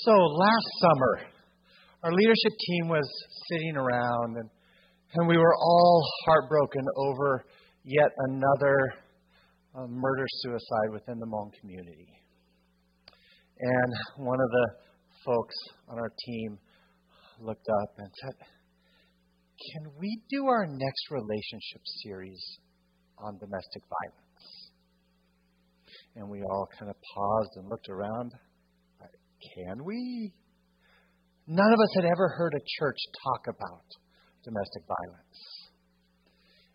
So last summer, our leadership team was sitting around and, and we were all heartbroken over yet another uh, murder suicide within the Hmong community. And one of the folks on our team looked up and said, Can we do our next relationship series on domestic violence? And we all kind of paused and looked around. Can we? None of us had ever heard a church talk about domestic violence.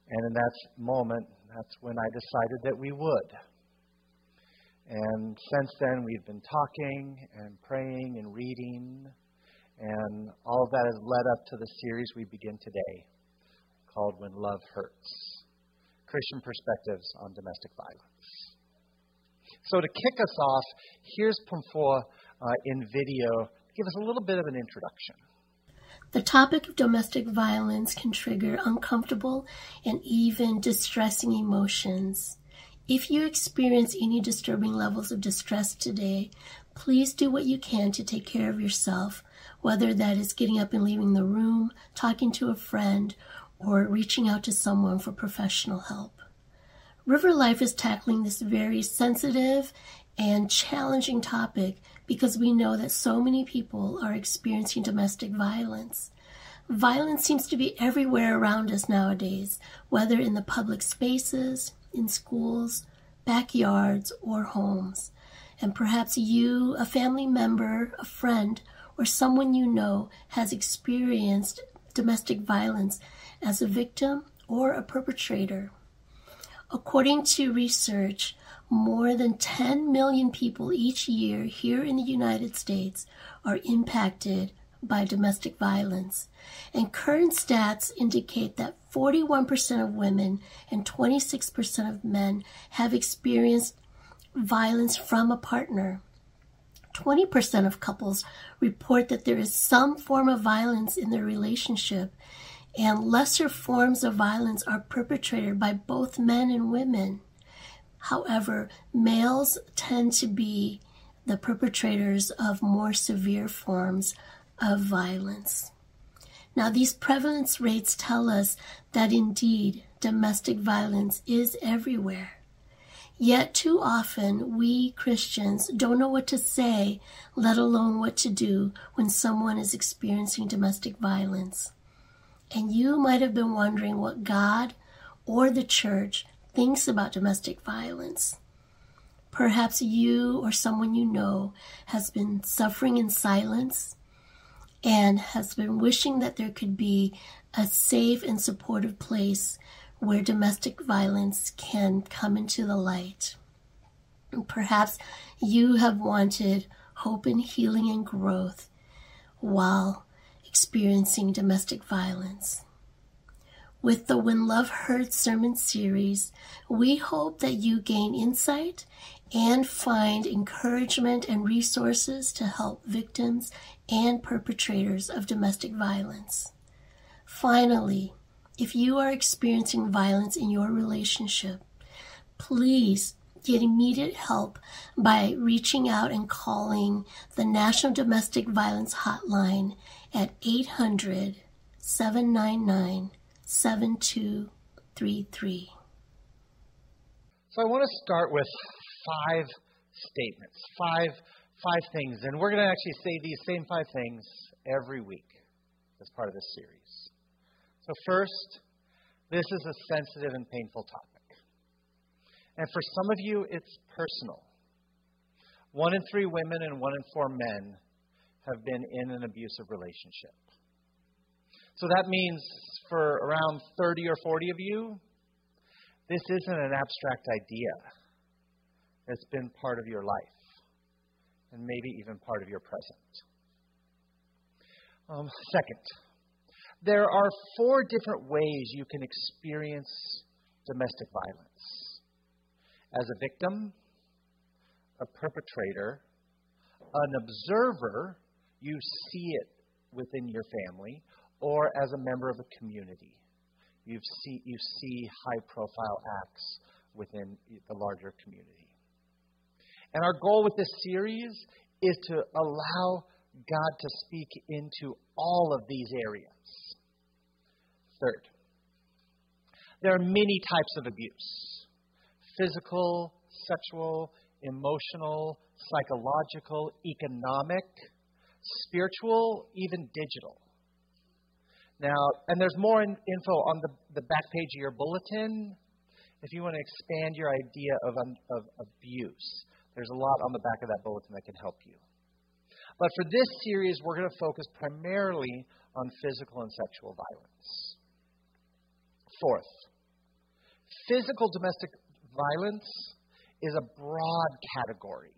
And in that moment, that's when I decided that we would. And since then, we've been talking and praying and reading, and all of that has led up to the series we begin today called When Love Hurts Christian Perspectives on Domestic Violence. So, to kick us off, here's Pumfoa uh, in video. Give us a little bit of an introduction. The topic of domestic violence can trigger uncomfortable and even distressing emotions. If you experience any disturbing levels of distress today, please do what you can to take care of yourself, whether that is getting up and leaving the room, talking to a friend, or reaching out to someone for professional help. River Life is tackling this very sensitive and challenging topic because we know that so many people are experiencing domestic violence. Violence seems to be everywhere around us nowadays, whether in the public spaces, in schools, backyards, or homes. And perhaps you, a family member, a friend, or someone you know has experienced domestic violence as a victim or a perpetrator. According to research, more than 10 million people each year here in the United States are impacted by domestic violence. And current stats indicate that 41% of women and 26% of men have experienced violence from a partner. 20% of couples report that there is some form of violence in their relationship, and lesser forms of violence are perpetrated by both men and women. However, males tend to be the perpetrators of more severe forms of violence. Now, these prevalence rates tell us that indeed domestic violence is everywhere. Yet, too often, we Christians don't know what to say, let alone what to do when someone is experiencing domestic violence. And you might have been wondering what God or the church thinks about domestic violence. Perhaps you or someone you know has been suffering in silence and has been wishing that there could be a safe and supportive place where domestic violence can come into the light. Perhaps you have wanted hope and healing and growth while experiencing domestic violence. With the When Love Hurts sermon series, we hope that you gain insight and find encouragement and resources to help victims and perpetrators of domestic violence. Finally, if you are experiencing violence in your relationship, please get immediate help by reaching out and calling the National Domestic Violence Hotline at 800 799 7233. So I want to start with five statements, five five things, and we're going to actually say these same five things every week as part of this series. So first, this is a sensitive and painful topic. And for some of you, it's personal. One in three women and one in four men have been in an abusive relationship. So that means for around 30 or 40 of you, this isn't an abstract idea. It's been part of your life, and maybe even part of your present. Um, second, there are four different ways you can experience domestic violence as a victim, a perpetrator, an observer, you see it within your family, or as a member of a community. You see, you see high profile acts within the larger community. And our goal with this series is to allow God to speak into all of these areas. Third, there are many types of abuse physical, sexual, emotional, psychological, economic, spiritual, even digital. Now, and there's more in, info on the, the back page of your bulletin if you want to expand your idea of, um, of abuse. There's a lot on the back of that bulletin that can help you. But for this series, we're going to focus primarily on physical and sexual violence. Fourth, physical domestic violence is a broad category.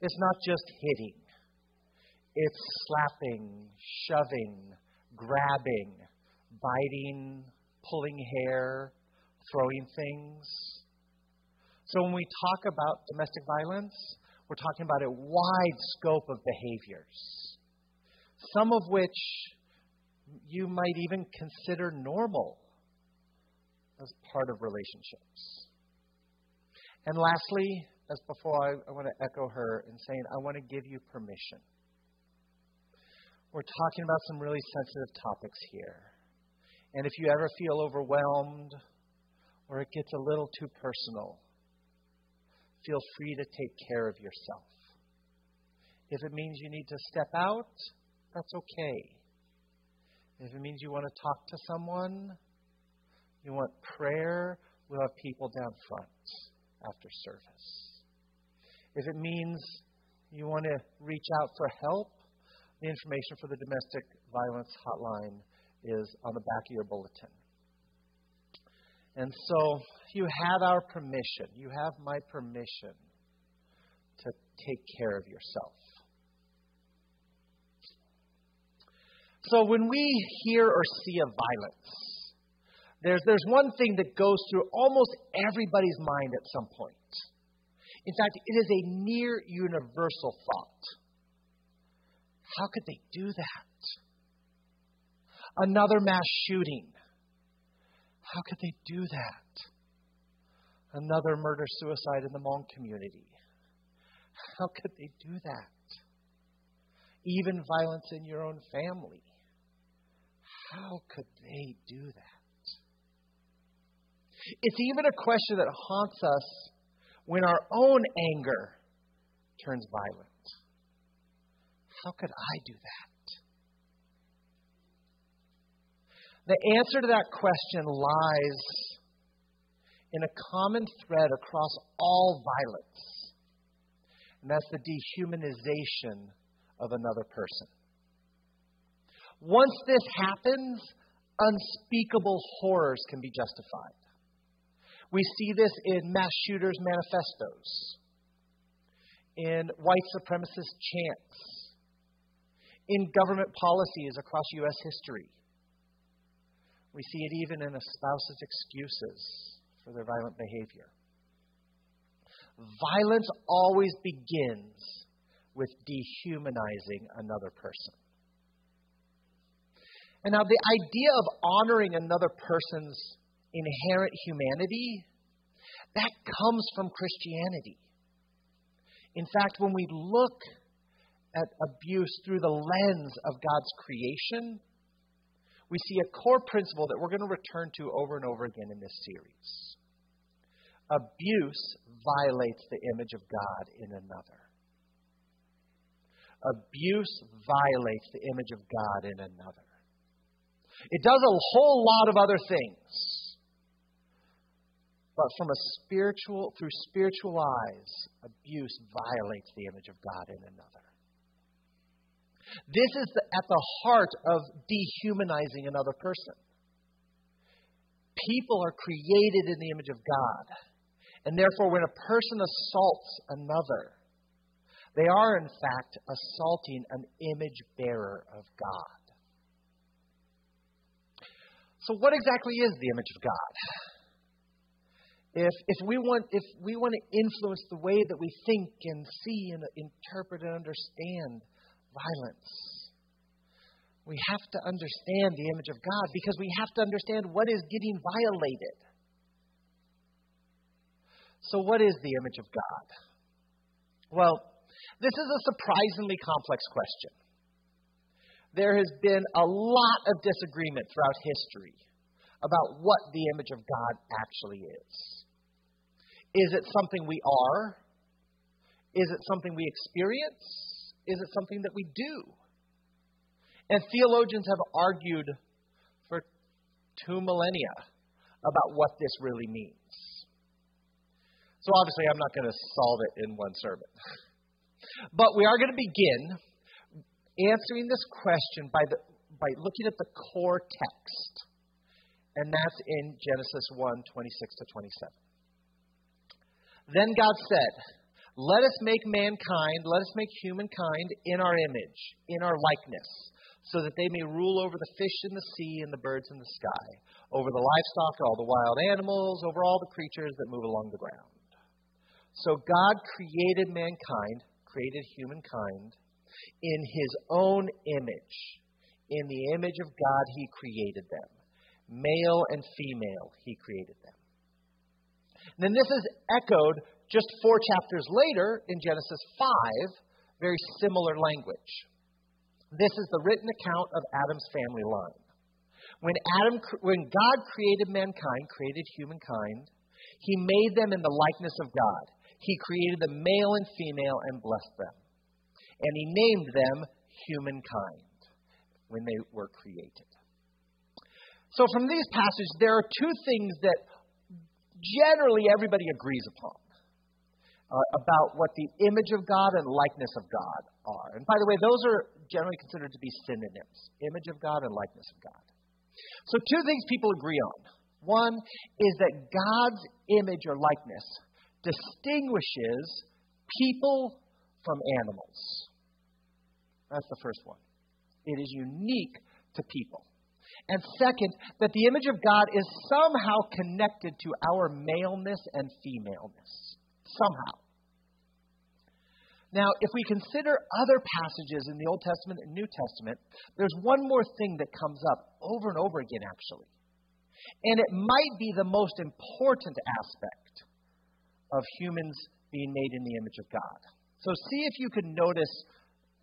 It's not just hitting, it's slapping, shoving, grabbing, biting, pulling hair, throwing things. So when we talk about domestic violence, we're talking about a wide scope of behaviors, some of which you might even consider normal as part of relationships. And lastly, as before, I, I want to echo her in saying, I want to give you permission. We're talking about some really sensitive topics here. And if you ever feel overwhelmed or it gets a little too personal, feel free to take care of yourself. If it means you need to step out, that's okay. If it means you want to talk to someone, you want prayer, we'll have people down front after service. If it means you want to reach out for help, the information for the domestic violence hotline is on the back of your bulletin. And so you have our permission, you have my permission to take care of yourself. So when we hear or see of violence, there's, there's one thing that goes through almost everybody's mind at some point. In fact, it is a near universal thought. How could they do that? Another mass shooting. How could they do that? Another murder suicide in the Hmong community. How could they do that? Even violence in your own family. How could they do that? It's even a question that haunts us when our own anger turns violent. How could I do that? The answer to that question lies in a common thread across all violence, and that's the dehumanization of another person. Once this happens, unspeakable horrors can be justified. We see this in mass shooters' manifestos, in white supremacist chants, in government policies across U.S. history. We see it even in a spouse's excuses for their violent behavior. Violence always begins with dehumanizing another person. And now, the idea of honoring another person's inherent humanity, that comes from Christianity. In fact, when we look at abuse through the lens of God's creation, we see a core principle that we're going to return to over and over again in this series. Abuse violates the image of God in another. Abuse violates the image of God in another. It does a whole lot of other things. But from a spiritual, through spiritual eyes, abuse violates the image of God in another. This is the, at the heart of dehumanizing another person. People are created in the image of God. And therefore, when a person assaults another, they are, in fact, assaulting an image bearer of God. So, what exactly is the image of God? If, if, we want, if we want to influence the way that we think and see and interpret and understand violence. We have to understand the image of God because we have to understand what is getting violated. So, what is the image of God? Well, This is a surprisingly complex question. There has been a lot of disagreement throughout history about what the image of God actually is. Is it something we are? Is it something we experience? Is it something that we do? And theologians have argued for two millennia about what this really means. So obviously, I'm not going to solve it in one sermon. But we are going to begin answering this question by, the, by looking at the core text. And that's in Genesis 1 26 to 27. Then God said, Let us make mankind, let us make humankind in our image, in our likeness, so that they may rule over the fish in the sea and the birds in the sky, over the livestock, all the wild animals, over all the creatures that move along the ground. So God created mankind, created humankind, in his own image. In the image of God, he created them. Male and female, he created them. And then this is echoed just four chapters later in Genesis 5, very similar language. This is the written account of Adam's family line. When, Adam, when God created mankind, created humankind, he made them in the likeness of God. He created them male and female and blessed them. And he named them humankind when they were created. So, from these passages, there are two things that generally everybody agrees upon uh, about what the image of God and likeness of God are. And by the way, those are generally considered to be synonyms image of God and likeness of God. So, two things people agree on. One is that God's image or likeness distinguishes people from animals. That's the first one. It is unique to people. And second, that the image of God is somehow connected to our maleness and femaleness somehow. Now, if we consider other passages in the Old Testament and New Testament, there's one more thing that comes up over and over again, actually. And it might be the most important aspect of humans being made in the image of God. So, see if you can notice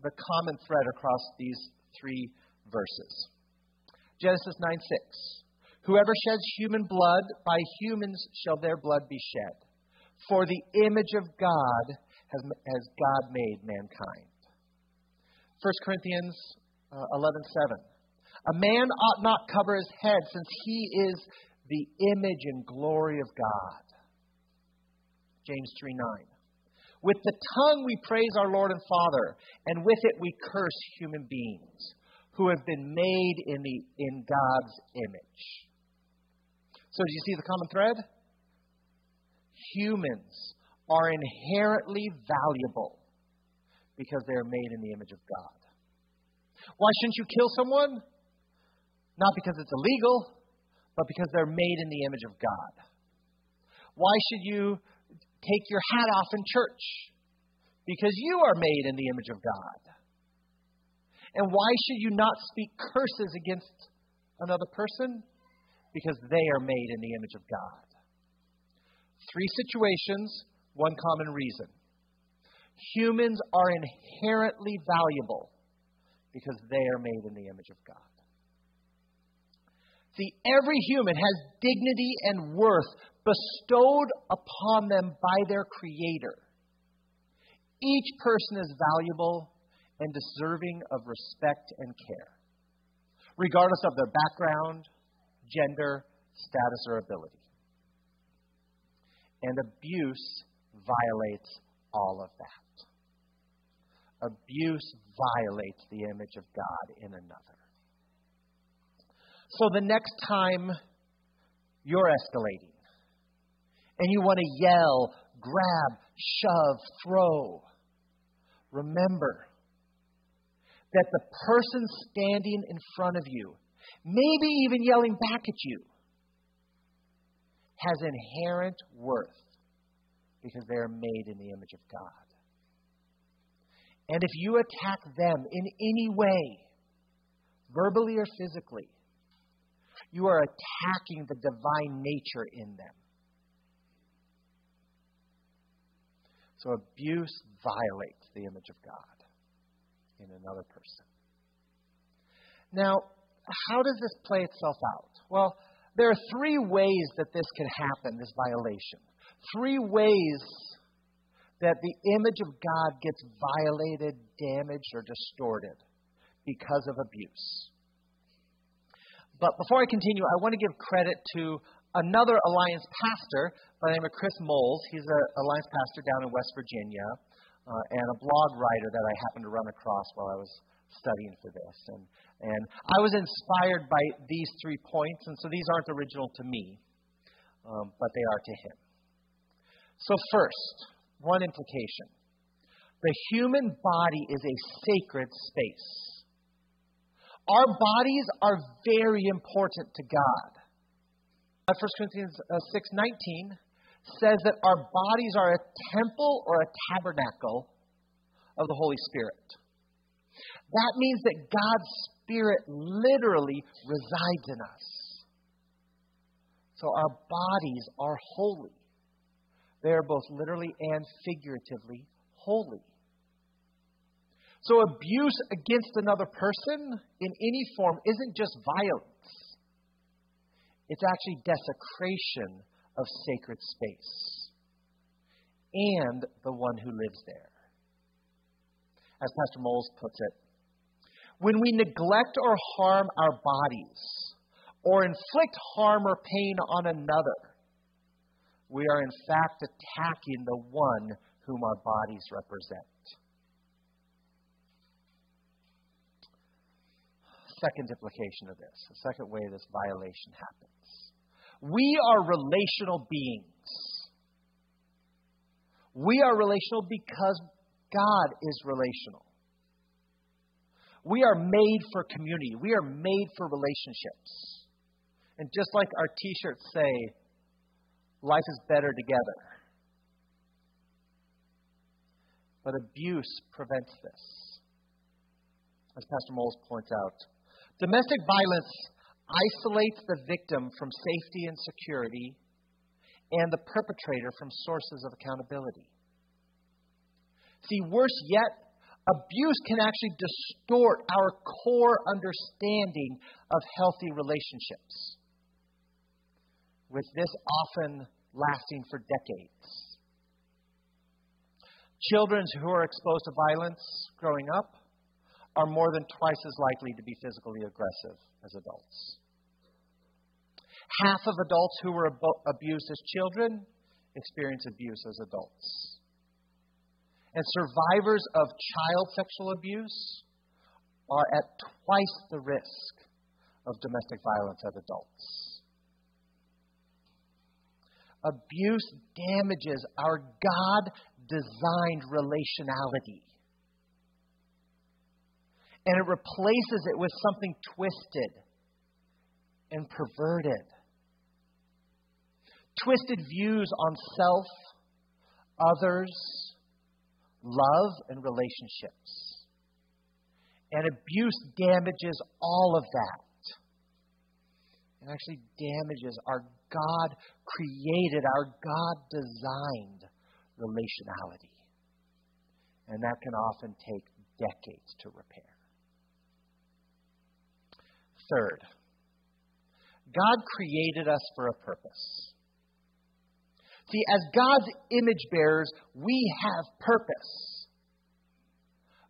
the common thread across these three verses. Genesis 9 6. Whoever sheds human blood, by humans shall their blood be shed. For the image of God has, has God made mankind. 1 Corinthians uh, 11:7. A man ought not cover his head, since he is the image and glory of God. James 3:9. With the tongue we praise our Lord and Father, and with it we curse human beings who have been made in, the, in God's image. So, do you see the common thread? Humans are inherently valuable because they are made in the image of God. Why shouldn't you kill someone? Not because it's illegal, but because they're made in the image of God. Why should you take your hat off in church? Because you are made in the image of God. And why should you not speak curses against another person? Because they are made in the image of God. Three situations, one common reason. Humans are inherently valuable because they are made in the image of God. See, every human has dignity and worth bestowed upon them by their Creator. Each person is valuable and deserving of respect and care, regardless of their background, gender, status, or ability and abuse violates all of that. Abuse violates the image of God in another. So the next time you're escalating and you want to yell, grab, shove, throw, remember that the person standing in front of you, maybe even yelling back at you, has inherent worth because they are made in the image of God. And if you attack them in any way, verbally or physically, you are attacking the divine nature in them. So abuse violates the image of God in another person. Now, how does this play itself out? Well, there are three ways that this can happen, this violation. Three ways that the image of God gets violated, damaged, or distorted because of abuse. But before I continue, I want to give credit to another Alliance pastor by the name of Chris Moles. He's an Alliance pastor down in West Virginia uh, and a blog writer that I happened to run across while I was studying for this. And, and I was inspired by these three points, and so these aren't original to me, um, but they are to him. So, first, one implication the human body is a sacred space. Our bodies are very important to God. 1 Corinthians 6:19 uh, says that our bodies are a temple or a tabernacle of the Holy Spirit. That means that God's Spirit literally resides in us. So our bodies are holy. They are both literally and figuratively holy. So abuse against another person in any form isn't just violence, it's actually desecration of sacred space and the one who lives there. As Pastor Moles puts it, when we neglect or harm our bodies or inflict harm or pain on another, we are in fact attacking the one whom our bodies represent. Second implication of this, the second way this violation happens. We are relational beings. We are relational because God is relational. We are made for community. We are made for relationships. And just like our t shirts say, life is better together. But abuse prevents this. As Pastor Moles points out, domestic violence isolates the victim from safety and security and the perpetrator from sources of accountability. See, worse yet, abuse can actually distort our core understanding of healthy relationships, with this often lasting for decades. Children who are exposed to violence growing up are more than twice as likely to be physically aggressive as adults. Half of adults who were abused as children experience abuse as adults. And survivors of child sexual abuse are at twice the risk of domestic violence as adults. Abuse damages our God designed relationality. And it replaces it with something twisted and perverted. Twisted views on self, others, love and relationships. And abuse damages all of that. It actually damages our God created, our God designed relationality. And that can often take decades to repair. Third, God created us for a purpose. See, as God's image bearers, we have purpose.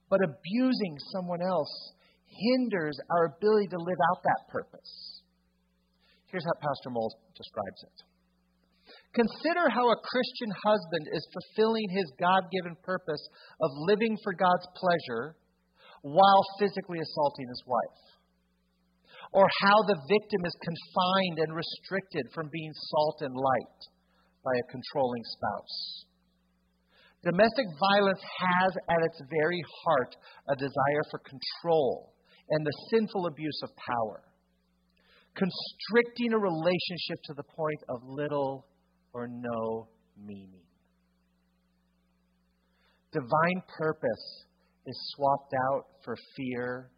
But abusing someone else hinders our ability to live out that purpose. Here's how Pastor Moles describes it. Consider how a Christian husband is fulfilling his God given purpose of living for God's pleasure while physically assaulting his wife. Or how the victim is confined and restricted from being salt and light by a controlling spouse. Domestic violence has at its very heart a desire for control and the sinful abuse of power, constricting a relationship to the point of little or no meaning. Divine purpose is swapped out for fear,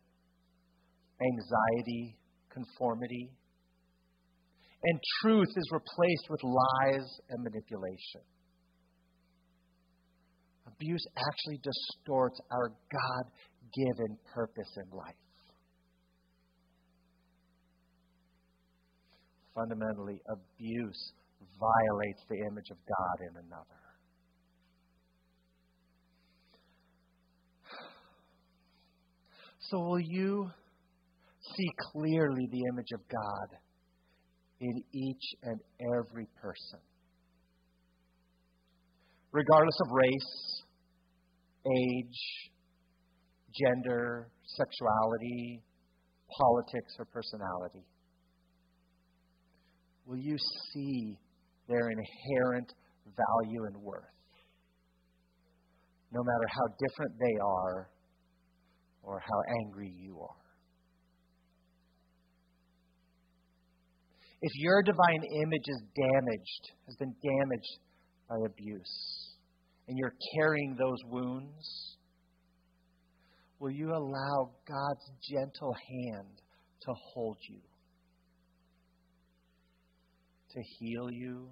anxiety, conformity and truth is replaced with lies and manipulation. abuse actually distorts our God given purpose in life. Fundamentally, abuse violates the image of God in another. So, will you see clearly the image of God in each and every person? Regardless of race, age, gender, sexuality, politics, or personality? Will you see their inherent value and worth? No matter how different they are or how angry you are. If your divine image is damaged, has been damaged by abuse, and you're carrying those wounds, will you allow God's gentle hand to hold you, to heal you,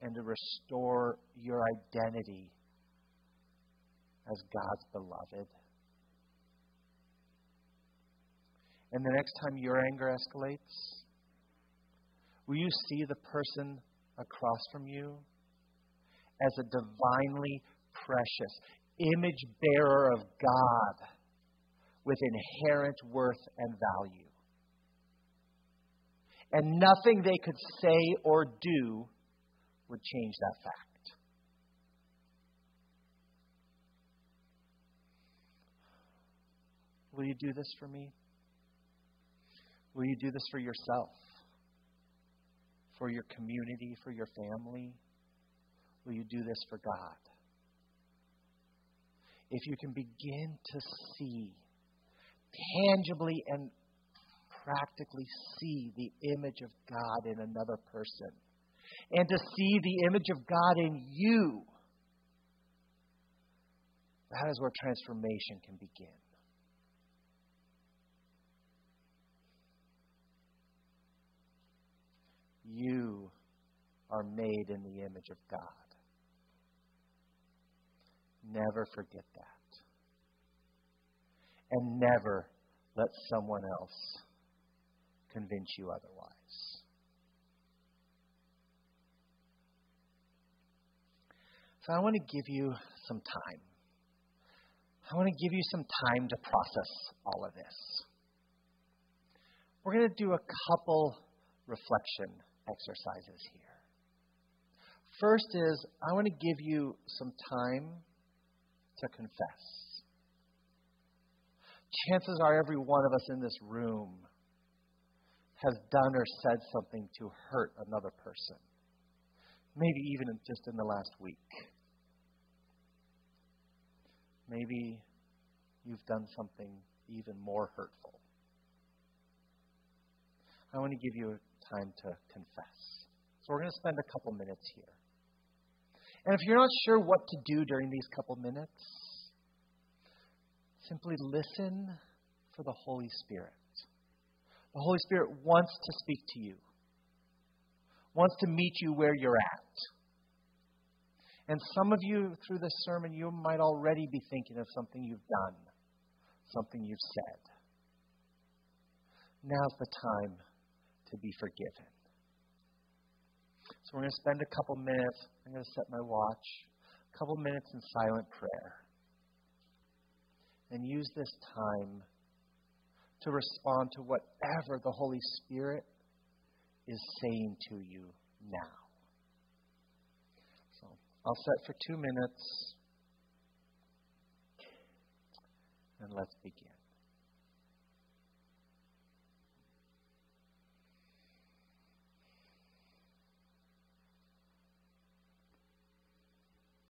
and to restore your identity as God's beloved? And the next time your anger escalates, will you see the person across from you as a divinely precious image bearer of God with inherent worth and value? And nothing they could say or do would change that fact. Will you do this for me? Will you do this for yourself? For your community, for your family? Will you do this for God? If you can begin to see, tangibly and practically see the image of God in another person, and to see the image of God in you, that is where transformation can begin. You are made in the image of God. Never forget that. And never let someone else convince you otherwise. So I want to give you some time. I want to give you some time to process all of this. We're going to do a couple reflection exercises here. First is I want to give you some time to confess. Chances are every one of us in this room has done or said something to hurt another person. Maybe even just in the last week. Maybe you've done something even more hurtful. I want to give you time to confess. So we're going to spend a couple minutes here. And if you're not sure what to do during these couple minutes, simply listen for the Holy Spirit. The Holy Spirit wants to speak to you, wants to meet you where you're at. And some of you, through this sermon, you might already be thinking of something you've done, something you've said. Now's the time to be forgiven. So we're going to spend a couple minutes. I'm going to set my watch, a couple minutes in silent prayer. And use this time to respond to whatever the Holy Spirit is saying to you now. So I'll set for two minutes. And let's begin.